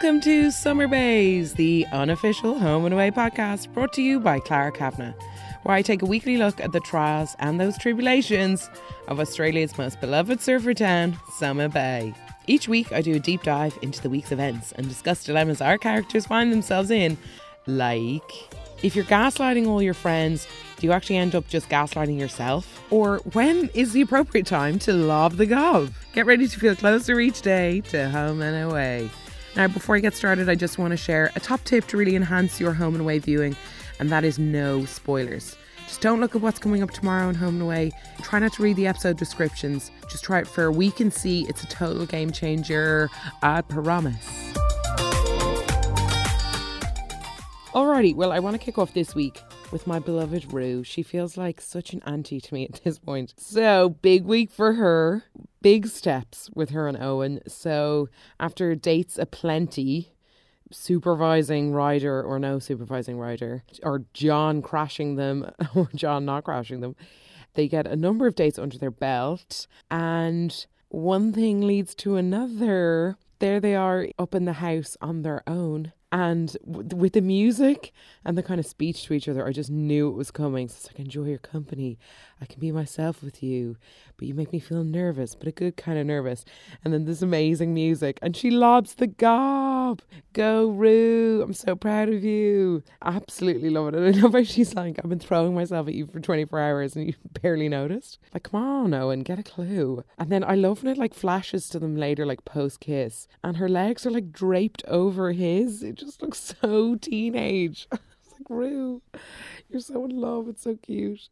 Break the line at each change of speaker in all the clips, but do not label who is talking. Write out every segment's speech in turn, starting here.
Welcome to Summer Bays, the unofficial home and away podcast brought to you by Clara Kavanagh, where I take a weekly look at the trials and those tribulations of Australia's most beloved surfer town, Summer Bay. Each week, I do a deep dive into the week's events and discuss dilemmas our characters find themselves in, like if you're gaslighting all your friends, do you actually end up just gaslighting yourself? Or when is the appropriate time to lob the gob? Get ready to feel closer each day to home and away. Now, before I get started, I just want to share a top tip to really enhance your home and away viewing, and that is no spoilers. Just don't look at what's coming up tomorrow in Home and Away. Try not to read the episode descriptions. Just try it for a week and see. It's a total game changer. I promise. Alrighty, well, I want to kick off this week with my beloved Roo. She feels like such an auntie to me at this point. So, big week for her big steps with her and Owen. So after dates aplenty, supervising Ryder or no supervising Ryder, or John crashing them or John not crashing them, they get a number of dates under their belt and one thing leads to another. There they are up in the house on their own and w- with the music and the kind of speech to each other, I just knew it was coming. So it's like, enjoy your company. I can be myself with you, but you make me feel nervous, but a good kind of nervous. And then this amazing music, and she lobs the gob. Go, Roo. I'm so proud of you. Absolutely love it. And I love how she's like, I've been throwing myself at you for 24 hours and you barely noticed. Like, come on, Owen, get a clue. And then I love when it like flashes to them later, like post kiss, and her legs are like draped over his. Just looks so teenage. it's like, Roo, you're so in love. It's so cute.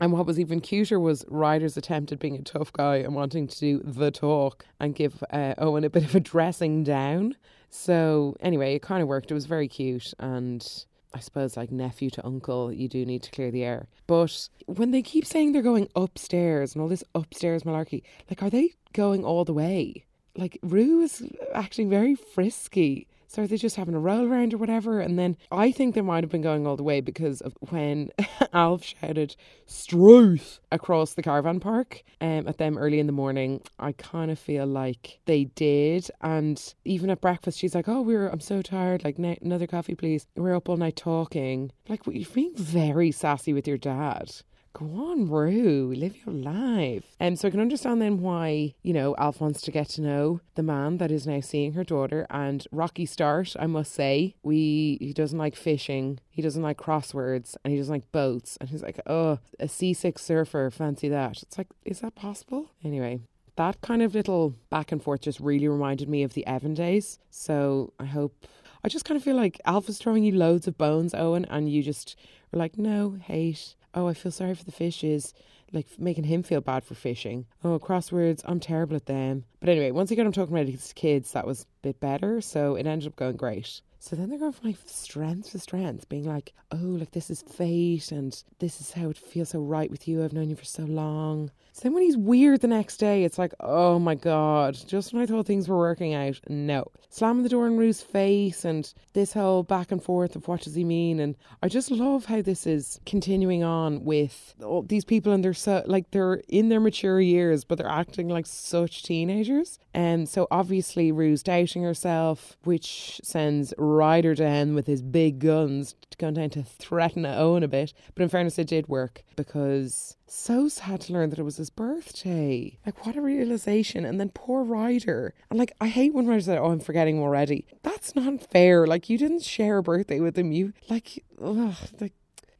And what was even cuter was Ryder's attempt at being a tough guy and wanting to do the talk and give uh, Owen a bit of a dressing down. So, anyway, it kind of worked. It was very cute. And I suppose, like nephew to uncle, you do need to clear the air. But when they keep saying they're going upstairs and all this upstairs malarkey, like, are they going all the way? Like, Roo is acting very frisky. So are they just having a roll around or whatever? And then I think they might have been going all the way because of when Alf shouted "Struth" across the caravan park um, at them early in the morning. I kind of feel like they did. And even at breakfast, she's like, "Oh, we're I'm so tired. Like another coffee, please. We're up all night talking. Like you're being very sassy with your dad." Go on, Roo, live your life. And um, so I can understand then why, you know, Alf wants to get to know the man that is now seeing her daughter. And rocky start, I must say. We he doesn't like fishing, he doesn't like crosswords, and he doesn't like boats. And he's like, oh, a seasick surfer, fancy that. It's like, is that possible? Anyway, that kind of little back and forth just really reminded me of the Evan days. So I hope I just kind of feel like Alpha's throwing you loads of bones, Owen, and you just were like, no, hate oh, I feel sorry for the fishes, like making him feel bad for fishing. Oh, crosswords, I'm terrible at them. But anyway, once got him talking about his kids, that was a bit better. So it ended up going great. So then they're going from like strength to strength, being like, oh, like this is fate and this is how it feels so right with you. I've known you for so long. So then when he's weird the next day, it's like, oh my God, just when I thought things were working out, no. Slamming the door in Roo's face and this whole back and forth of what does he mean. And I just love how this is continuing on with all these people and they're so, like, they're in their mature years, but they're acting like such teenagers. And so obviously Roo's doubting herself, which sends Ryder down with his big guns to go down to threaten Owen a bit. But in fairness, it did work because so sad to learn that it was his birthday. Like, what a realization. And then poor Ryder. And like, I hate when Ryder said, Oh, I'm forgetting already. That's not fair. Like, you didn't share a birthday with him. You, like, ugh, like,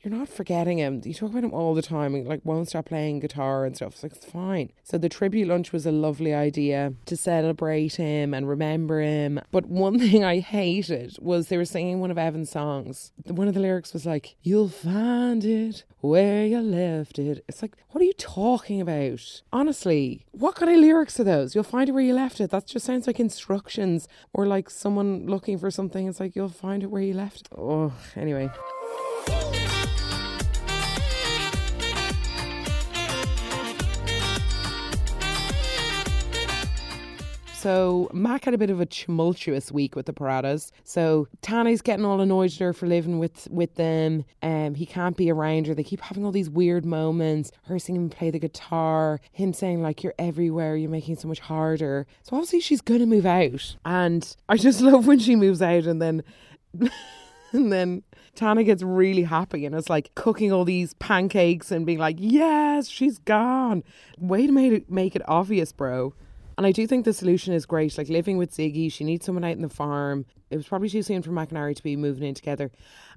you're not forgetting him. You talk about him all the time and like won't stop playing guitar and stuff. It's like it's fine. So the tribute lunch was a lovely idea to celebrate him and remember him. But one thing I hated was they were singing one of Evan's songs. One of the lyrics was like, "You'll find it where you left it." It's like, what are you talking about? Honestly, what kind of lyrics are those? You'll find it where you left it. That just sounds like instructions or like someone looking for something. It's like you'll find it where you left it. Oh, anyway. So Mac had a bit of a tumultuous week with the Paratas. So Tane's getting all annoyed at her for living with with them. Um, he can't be around her. They keep having all these weird moments. Her seeing him play the guitar, him saying like you're everywhere, you're making it so much harder. So obviously she's gonna move out. And I just love when she moves out and then and then Tane gets really happy and it's like cooking all these pancakes and being like, Yes, she's gone. Way to make it make it obvious, bro. And I do think the solution is great. Like living with Ziggy, she needs someone out in the farm. It was probably too soon for Mac and Ari to be moving in together.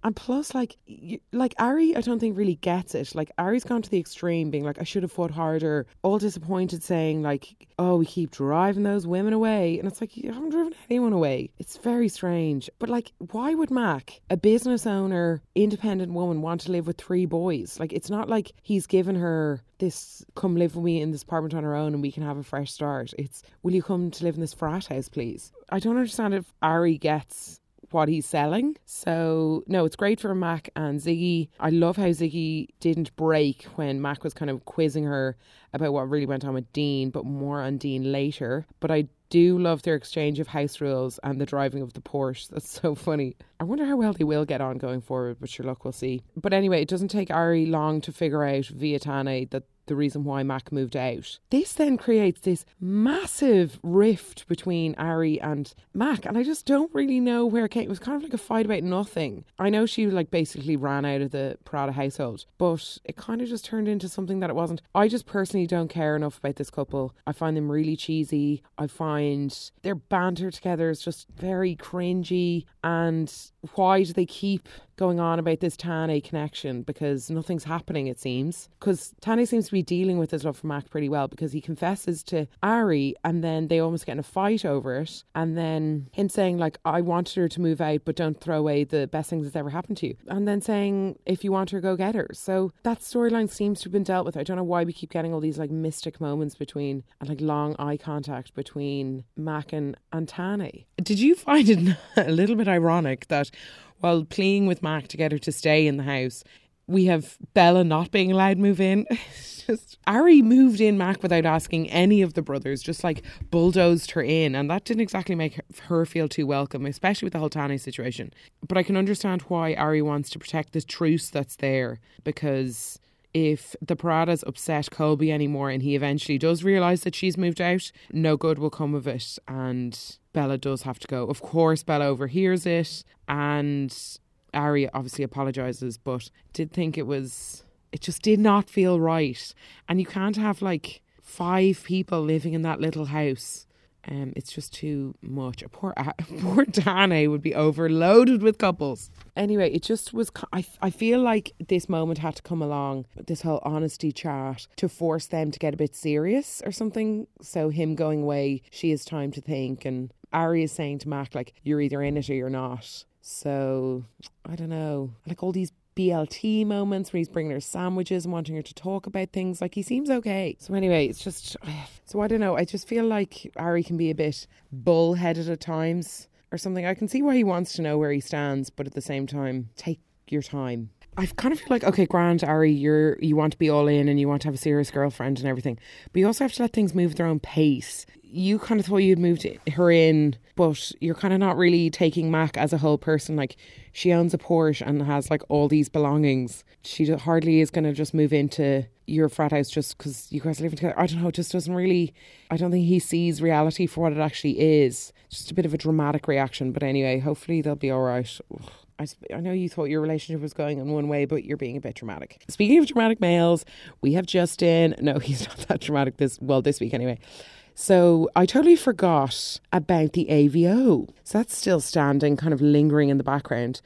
And plus, like, you, like Ari, I don't think really gets it. Like Ari's gone to the extreme, being like, I should have fought harder. All disappointed, saying like, Oh, we keep driving those women away, and it's like you haven't driven anyone away. It's very strange. But like, why would Mac, a business owner, independent woman, want to live with three boys? Like, it's not like he's given her this come live with me in this apartment on her own and we can have a fresh start. It's will you come to live in this frat house, please? I don't understand if Ari gets what he's selling. So no, it's great for Mac and Ziggy. I love how Ziggy didn't break when Mac was kind of quizzing her about what really went on with Dean, but more on Dean later. But I do love their exchange of house rules and the driving of the Porsche. That's so funny. I wonder how well they will get on going forward, but sure luck, we'll see. But anyway, it doesn't take Ari long to figure out via Tane that the reason why Mac moved out. This then creates this massive rift between Ari and Mac, and I just don't really know where it came. It was kind of like a fight about nothing. I know she like basically ran out of the Parata household, but it kind of just turned into something that it wasn't. I just personally don't care enough about this couple. I find them really cheesy. I find their banter together is just very cringy, and why do they keep going on about this Tane connection because nothing's happening, it seems. Because Tane seems to be dealing with his love for Mac pretty well because he confesses to Ari and then they almost get in a fight over it. And then him saying, like, I wanted her to move out, but don't throw away the best things that's ever happened to you. And then saying, if you want her, go get her. So that storyline seems to have been dealt with. I don't know why we keep getting all these like mystic moments between and like long eye contact between Mac and, and Tane. Did you find it a little bit ironic that while pleading with Mac to get her to stay in the house. We have Bella not being allowed move in. just Ari moved in Mac without asking any of the brothers, just like bulldozed her in, and that didn't exactly make her feel too welcome, especially with the whole Tane situation. But I can understand why Ari wants to protect the truce that's there because if the Paratas upset Colby anymore and he eventually does realise that she's moved out, no good will come of it. And Bella does have to go. Of course, Bella overhears it, and Ari obviously apologizes, but did think it was. It just did not feel right. And you can't have like five people living in that little house. Um, it's just too much. A Poor poor Tane would be overloaded with couples. Anyway, it just was. I I feel like this moment had to come along, this whole honesty chat, to force them to get a bit serious or something. So him going away, she has time to think, and Ari is saying to Mac, like, you're either in it or you're not. So, I don't know. Like all these BLT moments where he's bringing her sandwiches and wanting her to talk about things. Like he seems okay. So anyway, it's just so I don't know. I just feel like Ari can be a bit bullheaded at times or something. I can see why he wants to know where he stands, but at the same time, take your time. I kind of feel like okay, Grant, Ari, you're you want to be all in and you want to have a serious girlfriend and everything, but you also have to let things move at their own pace you kind of thought you'd moved her in, but you're kind of not really taking Mac as a whole person. Like she owns a Porsche and has like all these belongings. She hardly is going to just move into your frat house just because you guys are living together. I don't know. It just doesn't really. I don't think he sees reality for what it actually is. Just a bit of a dramatic reaction. But anyway, hopefully they'll be all right. I, I know you thought your relationship was going in one way, but you're being a bit dramatic. Speaking of dramatic males, we have Justin. No, he's not that dramatic this well this week anyway. So I totally forgot about the AVO. So that's still standing, kind of lingering in the background.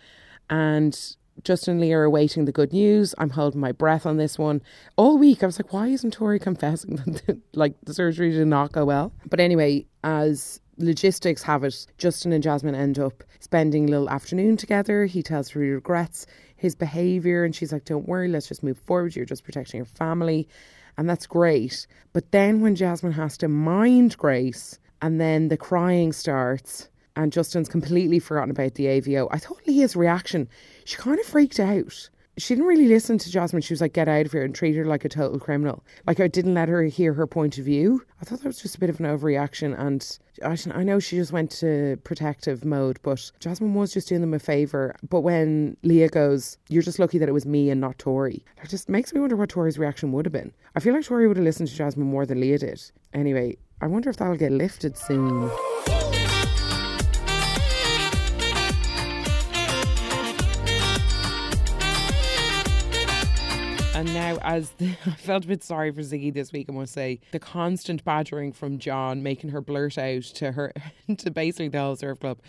And Justin and Leah are awaiting the good news. I'm holding my breath on this one. All week, I was like, why isn't Tori confessing that like the surgery did not go well? But anyway, as logistics have it, Justin and Jasmine end up spending a little afternoon together. He tells her he regrets his behaviour, and she's like, don't worry, let's just move forward. You're just protecting your family and that's great. But then when Jasmine has to mind Grace and then the crying starts and Justin's completely forgotten about the AVO, I thought Leah's reaction, she kind of freaked out. She didn't really listen to Jasmine. She was like, get out of here and treat her like a total criminal. Like, I didn't let her hear her point of view. I thought that was just a bit of an overreaction. And I, I know she just went to protective mode, but Jasmine was just doing them a favour. But when Leah goes, you're just lucky that it was me and not Tori, it just makes me wonder what Tori's reaction would have been. I feel like Tori would have listened to Jasmine more than Leah did. Anyway, I wonder if that'll get lifted soon. And now, as the, I felt a bit sorry for Ziggy this week, I must say, the constant badgering from John, making her blurt out to her, to basically the whole surf club,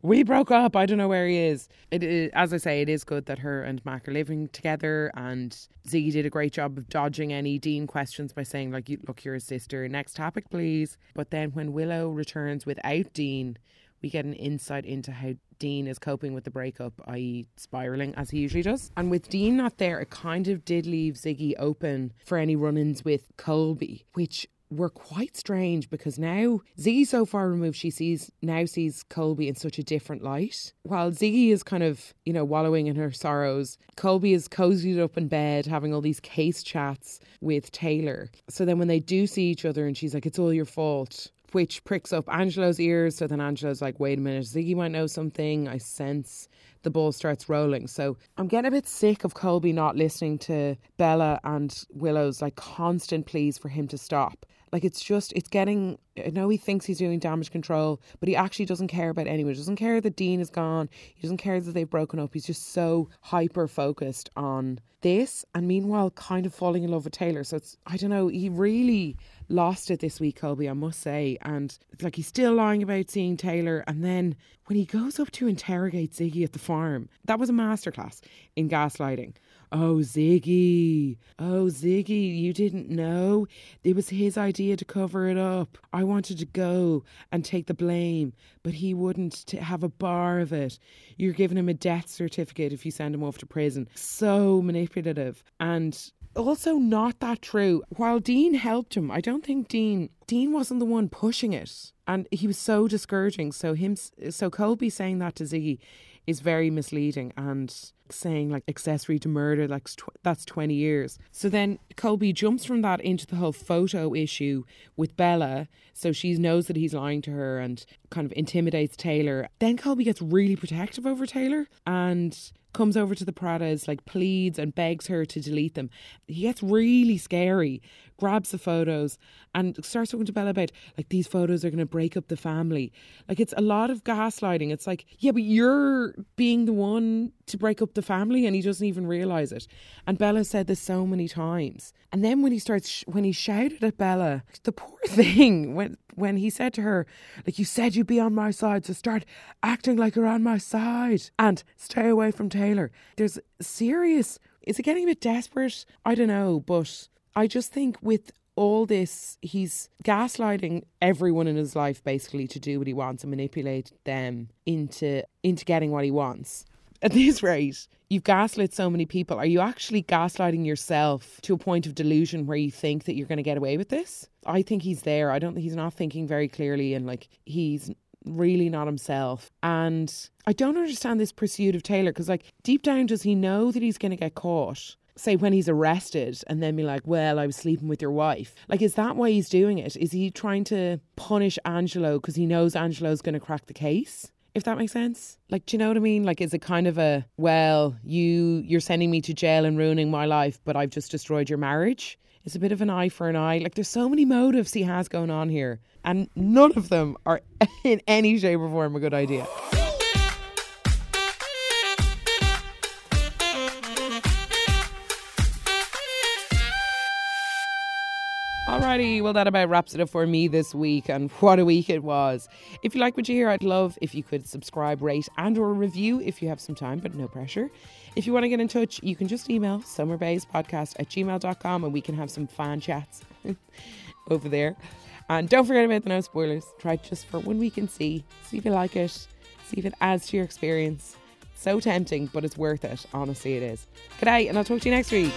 we broke up. I don't know where he is. It is, as I say, it is good that her and Mac are living together, and Ziggy did a great job of dodging any Dean questions by saying, like, look, you're a sister. Next topic, please. But then when Willow returns without Dean, we get an insight into how Dean is coping with the breakup, i.e., spiraling as he usually does. And with Dean not there, it kind of did leave Ziggy open for any run ins with Colby, which were quite strange because now Ziggy so far removed she sees now sees Colby in such a different light. While Ziggy is kind of, you know, wallowing in her sorrows, Colby is cozied up in bed having all these case chats with Taylor. So then when they do see each other and she's like, It's all your fault which pricks up Angelo's ears. So then Angelo's like, wait a minute, Ziggy might know something. I sense the ball starts rolling. So I'm getting a bit sick of Colby not listening to Bella and Willow's like constant pleas for him to stop. Like it's just, it's getting, I know he thinks he's doing damage control, but he actually doesn't care about anyone. He doesn't care that Dean is gone. He doesn't care that they've broken up. He's just so hyper focused on this and meanwhile kind of falling in love with Taylor. So it's, I don't know, he really lost it this week, Colby, I must say. And it's like he's still lying about seeing Taylor. And then when he goes up to interrogate Ziggy at the farm, that was a masterclass in gaslighting. Oh, Ziggy. Oh, Ziggy, you didn't know? It was his idea to cover it up. I wanted to go and take the blame, but he wouldn't have a bar of it. You're giving him a death certificate if you send him off to prison. So manipulative. And also not that true. While Dean helped him, I don't think Dean Dean wasn't the one pushing it, and he was so discouraging. So him, so Colby saying that to Ziggy is very misleading and saying like accessory to murder like tw- that's 20 years so then colby jumps from that into the whole photo issue with bella so she knows that he's lying to her and kind of intimidates taylor then colby gets really protective over taylor and comes over to the Paratas, like pleads and begs her to delete them. He gets really scary, grabs the photos, and starts talking to Bella about like these photos are going to break up the family. Like it's a lot of gaslighting. It's like, yeah, but you're being the one to break up the family, and he doesn't even realize it. And Bella said this so many times. And then when he starts, when he shouted at Bella, the poor thing, when when he said to her, like you said you'd be on my side, so start acting like you're on my side and stay away from Taylor. There's serious. Is it getting a bit desperate? I don't know, but I just think with all this, he's gaslighting everyone in his life basically to do what he wants and manipulate them into into getting what he wants. At this rate, you've gaslit so many people. Are you actually gaslighting yourself to a point of delusion where you think that you're going to get away with this? I think he's there. I don't. Think he's not thinking very clearly, and like he's really not himself. And I don't understand this pursuit of Taylor because, like, deep down, does he know that he's going to get caught? say when he's arrested and then be like, well, I was sleeping with your wife. Like, is that why he's doing it? Is he trying to punish Angelo because he knows Angelo's going to crack the case? If that makes sense. Like, do you know what I mean? Like, is it kind of a, well, you, you're sending me to jail and ruining my life, but I've just destroyed your marriage? It's a bit of an eye for an eye. Like, there's so many motives he has going on here, and none of them are in any shape or form a good idea. Alrighty, well, that about wraps it up for me this week, and what a week it was. If you like what you hear, I'd love if you could subscribe, rate, and or review if you have some time, but no pressure. If you want to get in touch, you can just email summerbayspodcast at gmail.com and we can have some fan chats over there. And don't forget about the no spoilers. Try just for one week and see. See if you like it. See if it adds to your experience. So tempting, but it's worth it. Honestly, it is. Good day, and I'll talk to you next week.